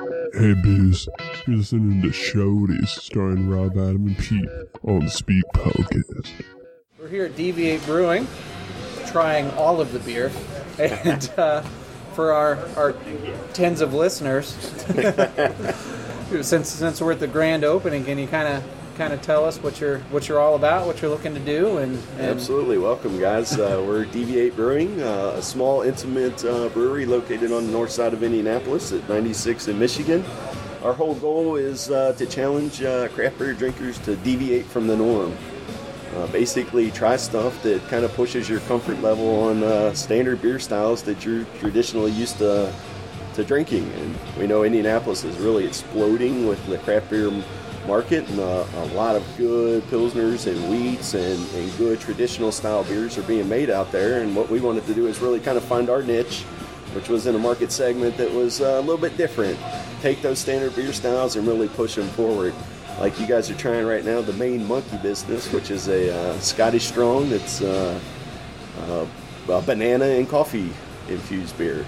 Hey Biz, you're listening to Shorties starring Rob, Adam, and Pete on Speak Podcast. We're here at Deviate Brewing, trying all of the beer, and uh, for our, our tens of listeners, since since we're at the grand opening, can you kind of kind of tell us what you're what you're all about, what you're looking to do, and, and Absolutely, welcome guys. Uh, we're Deviate Brewing, uh, a small, intimate uh, brewery located on the north side of Indianapolis at 96 in Michigan. Our whole goal is uh, to challenge uh, craft beer drinkers to deviate from the norm. Uh, basically, try stuff that kind of pushes your comfort level on standard beer styles that you're traditionally used to to drinking. And we know Indianapolis is really exploding with the craft beer market, and uh, a lot of good pilsners and wheats and, and good traditional style beers are being made out there. And what we wanted to do is really kind of find our niche, which was in a market segment that was uh, a little bit different. Take those standard beer styles and really push them forward. Like you guys are trying right now, the main monkey business, which is a uh, Scottish strong that's uh, uh, a banana and coffee infused beer.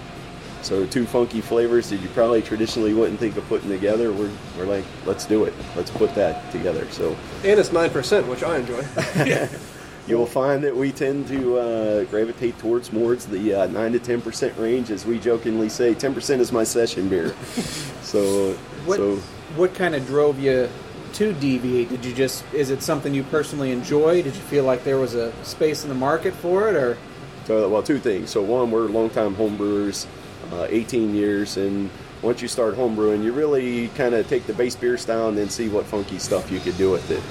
So two funky flavors that you probably traditionally wouldn't think of putting together. We're, we're like, let's do it. Let's put that together. So And it's 9%, which I enjoy. you will find that we tend to uh, gravitate towards more towards the uh, nine to ten percent range, as we jokingly say. Ten percent is my session beer. so what so what kind of drove you to Deviate? Did you just is it something you personally enjoy? Did you feel like there was a space in the market for it, or So, well, two things. So, one, we're longtime homebrewers, uh, 18 years, and once you start homebrewing, you really kind of take the base beer style and then see what funky stuff you could do with it.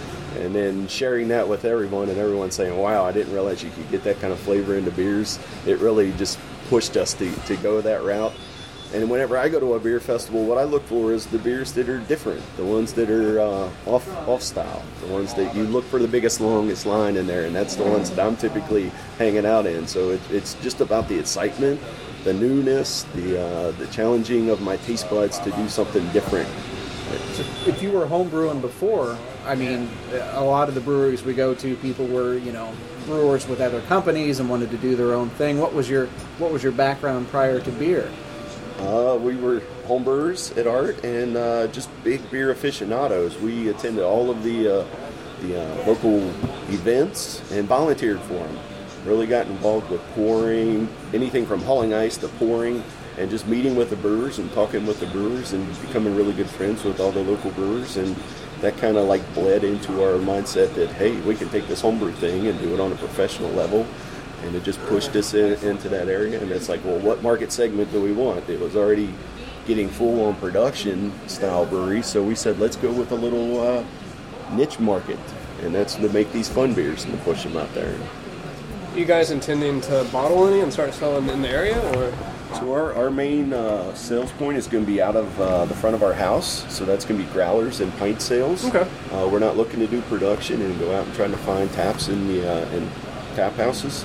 And then sharing that with everyone, and everyone saying, wow, I didn't realize you could get that kind of flavor into beers. It really just pushed us to, to go that route. And whenever I go to a beer festival, what I look for is the beers that are different, the ones that are uh, off off style, the ones that you look for the biggest, longest line in there, and that's the ones that I'm typically hanging out in. So it, it's just about the excitement, the newness, the uh, the challenging of my taste buds to do something different. if you were homebrewing before? I mean, a lot of the breweries we go to, people were you know brewers with other companies and wanted to do their own thing. What was your what was your background prior to beer? Uh, we were homebrewers at Art and uh, just big beer aficionados. We attended all of the uh, the uh, local events and volunteered for them. Really got involved with pouring, anything from hauling ice to pouring, and just meeting with the brewers and talking with the brewers and becoming really good friends with all the local brewers. And that kind of like bled into our mindset that hey, we can take this homebrew thing and do it on a professional level and it just pushed us in, into that area. And it's like, well, what market segment do we want? It was already getting full on production style breweries, so we said, let's go with a little uh, niche market, and that's to make these fun beers and to push them out there. You guys intending to bottle any and start selling in the area, or So our, our main uh, sales point is going to be out of uh, the front of our house. So that's going to be growlers and pint sales. Okay. Uh, we're not looking to do production and go out and trying to find taps in the uh, in tap houses.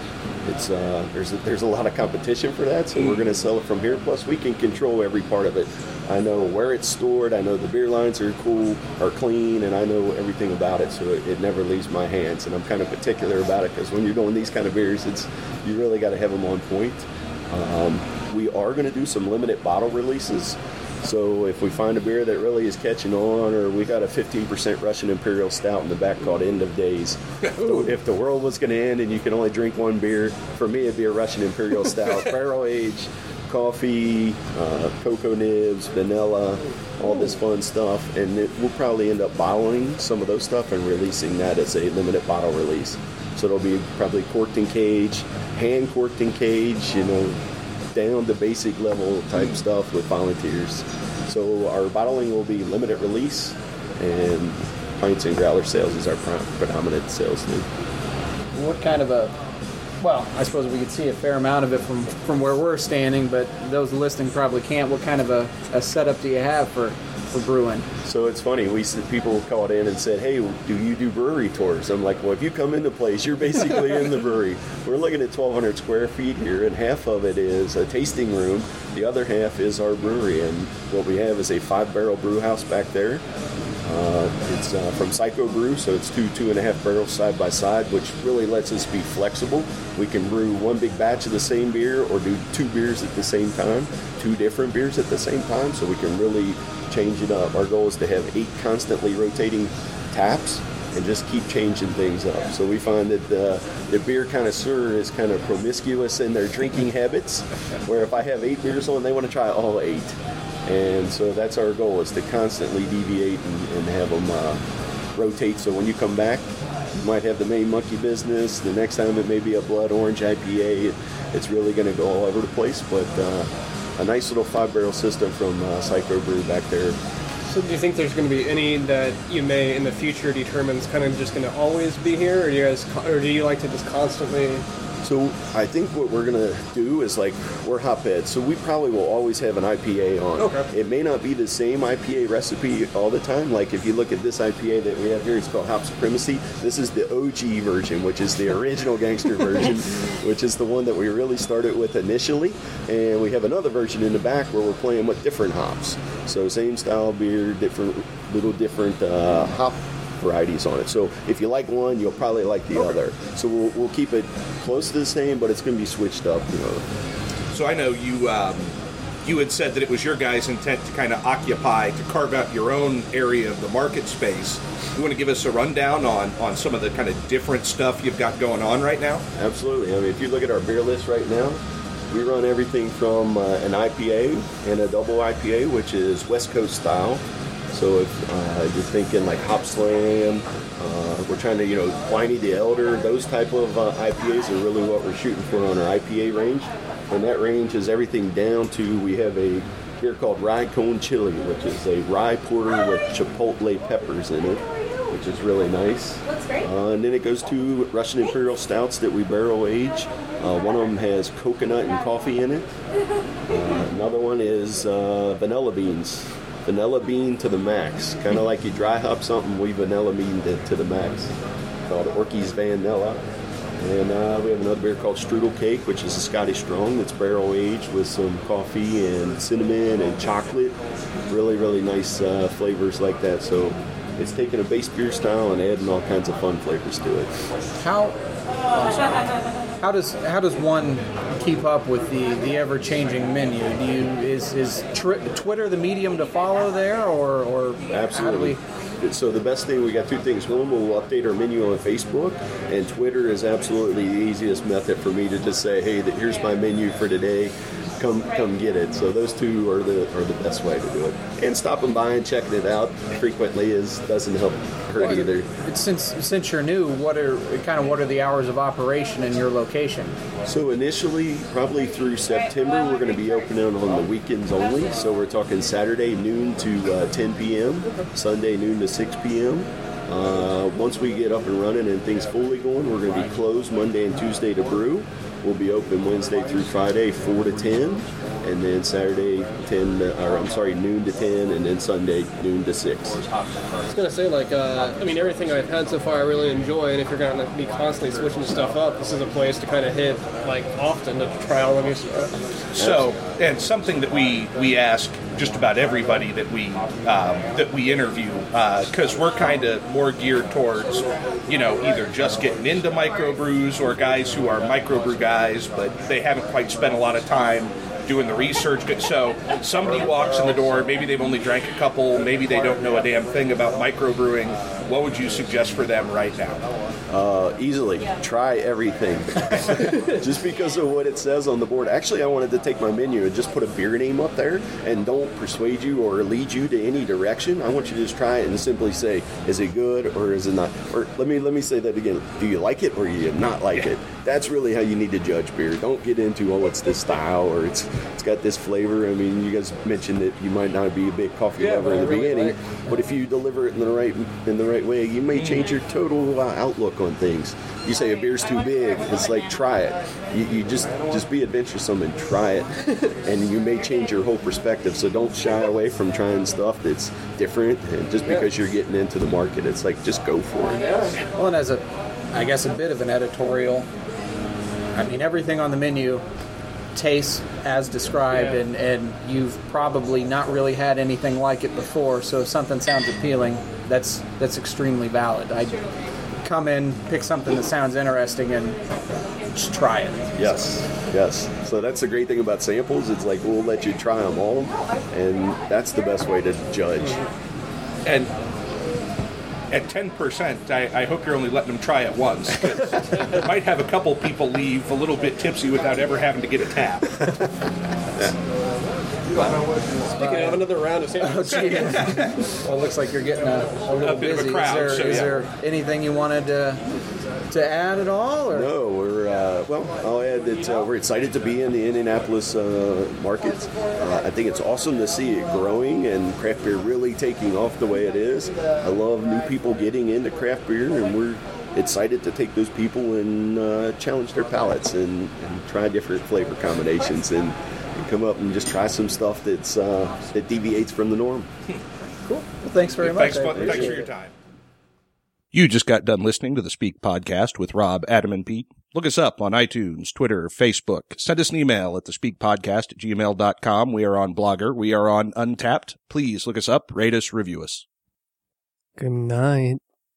It's uh, there's a, there's a lot of competition for that, so we're going to sell it from here. Plus, we can control every part of it. I know where it's stored. I know the beer lines are cool, are clean, and I know everything about it. So it, it never leaves my hands, and I'm kind of particular about it because when you're doing these kind of beers, it's you really got to have them on point. Um, we are going to do some limited bottle releases. So if we find a beer that really is catching on, or we got a 15% Russian Imperial Stout in the back called End of Days. if the world was going to end and you could only drink one beer, for me it'd be a Russian Imperial Stout, barrel aged, coffee, uh, cocoa nibs, vanilla, all this fun stuff, and it, we'll probably end up bottling some of those stuff and releasing that as a limited bottle release. So it'll be probably corked in cage, hand corked in cage, you know, down to basic level type mm. stuff with volunteers. So our bottling will be limited release, and pints and growler sales is our predominant sales lead. What kind of a well, I suppose we could see a fair amount of it from from where we're standing, but those listening probably can't. What kind of a, a setup do you have for for brewing? So it's funny. We people called in and said, "Hey, do you do brewery tours?" I'm like, "Well, if you come into place, you're basically in the brewery. We're looking at 1,200 square feet here, and half of it is a tasting room. The other half is our brewery, and what we have is a five-barrel brew house back there. Uh, it's uh, from Psycho Brew, so it's two two and a half barrels side by side, which really lets us be flexible. We can brew one big batch of the same beer, or do two beers at the same time, two different beers at the same time, so we can really change it up. Our goal is to have eight constantly rotating taps and just keep changing things up. So we find that the, the beer connoisseur is kind of promiscuous in their drinking habits, where if I have eight beers on, they want to try all eight. And so that's our goal is to constantly deviate and, and have them uh, rotate. So when you come back, you might have the main monkey business. The next time it may be a blood orange IPA. It, it's really going to go all over the place, but uh, a nice little five barrel system from uh, Psycho Brew back there So do you think there's going to be any that you may in the future determine is kind of just going to always be here, or do you guys, or do you like to just constantly? So I think what we're gonna do is like we're hotbed, so we probably will always have an IPA on. Okay. It may not be the same IPA recipe all the time. Like if you look at this IPA that we have here, it's called Hop Supremacy. This is the OG version, which is the original gangster version, which is the one that we really started with initially. And we have another version in the back where we're playing with different hops. So same style beer, different little different uh, hop varieties on it. So if you like one, you'll probably like the other. So we'll, we'll keep it close to the same, but it's going to be switched up. You know. So I know you um, you had said that it was your guys' intent to kind of occupy, to carve out your own area of the market space. You want to give us a rundown on, on some of the kind of different stuff you've got going on right now? Absolutely. I mean, if you look at our beer list right now, we run everything from uh, an IPA and a double IPA, which is West Coast style. So if uh, you're thinking like Hopslam, uh, we're trying to, you know, Pliny the Elder, those type of uh, IPAs are really what we're shooting for on our IPA range. And that range is everything down to we have a beer called Rye Cone Chili, which is a rye porter with chipotle peppers in it, which is really nice. Uh, and then it goes to Russian Imperial Stouts that we barrel age. Uh, one of them has coconut and coffee in it. Uh, another one is uh, vanilla beans. Vanilla bean to the max. Kind of like you dry hop something, we vanilla bean to, to the max. Called Orky's Vanilla. And uh, we have another beer called Strudel Cake, which is a Scottish strong that's barrel aged with some coffee and cinnamon and chocolate. Really, really nice uh, flavors like that. So it's taking a base beer style and adding all kinds of fun flavors to it. How how does how does one keep up with the, the ever changing menu? Do you is is tr- Twitter the medium to follow there, or or Absolutely. So the best thing we got two things. One, we'll update our menu on Facebook, and Twitter is absolutely the easiest method for me to just say, "Hey, here's my menu for today. Come, come get it." So those two are the are the best way to do it. And stopping by and checking it out frequently is doesn't help hurt either. It's since since you're new, what are kind of what are the hours of operation in your location? So initially, probably through September, we're going to be opening on the weekends only. So we're talking Saturday noon to uh, 10 p.m., Sunday noon to 6 p.m. Uh, once we get up and running and things fully going, we're going to be closed Monday and Tuesday to brew. We'll be open Wednesday through Friday, 4 to 10, and then Saturday 10, or I'm sorry, noon to 10, and then Sunday noon to 6. I was going to say like, uh, I mean, everything I've had so far I really enjoy, and if you're going to be constantly switching stuff up, this is a place to kind of hit like often to try all the new stuff. So, and something that we we ask just about everybody that we um, that we interview because we're kind of more geared towards you know either just getting into microbrews or guys who are microbrew guys but they haven't quite spent a lot of time doing the research. So somebody walks in the door, maybe they've only drank a couple, maybe they don't know a damn thing about microbrewing. What would you suggest for them right now? Uh, easily. Try everything. Just because of what it says on the board. Actually i wanted to take my menu and just put a beer name up there and don't persuade you or lead you to any direction. I want you to just try it and simply say is it good or is it not? Or let me let me say that again. Do you like it or do you not like it that's really how you need to judge beer don't get into oh it's this style or it's it's got this flavor i mean you guys mentioned that you might not be a big coffee Yeah, lover in the really beginning like- but if you deliver it in the right in the right way, you may change your total uh, outlook on things. You say a beer's too big, it's like try it. You, you just just be adventuresome and try it, and you may change your whole perspective. So don't shy away from trying stuff that's different. And just because you're getting into the market, it's like just go for it. Well, and as a, I guess a bit of an editorial. I mean, everything on the menu tastes as described, Yeah. and and you've probably not really had anything like it before. So if something sounds appealing, that's that's extremely valid. I come in, pick something that sounds interesting, and just try it. Yes, yes. So that's the great thing about samples. It's like we'll let you try them all, and that's the best way to judge. And at 10%, I, I hope you're only letting them try it once. you might have a couple people leave a little bit tipsy without ever having to get a tap. can have another round of samples. well, it looks like you're getting a, a little A bit of a busy. crowd, is there, so is yeah. there anything you wanted to to add at all? Or? No, we're uh, well. I'll add that uh, we're excited to be in the Indianapolis uh, market. Uh, I think it's awesome to see it growing and craft beer really taking off the way it is. I love new people getting into craft beer, and we're excited to take those people and uh, challenge their palates and, and try different flavor combinations and, and come up and just try some stuff that's uh, that deviates from the norm. Cool. Well, thanks very much. Thanks, thanks for your time. You just got done listening to the Speak Podcast with Rob, Adam, and Pete. Look us up on iTunes, Twitter, Facebook. Send us an email at the speakpodcast at gmail.com. We are on Blogger. We are on Untappd. Please look us up, rate us, review us. Good night.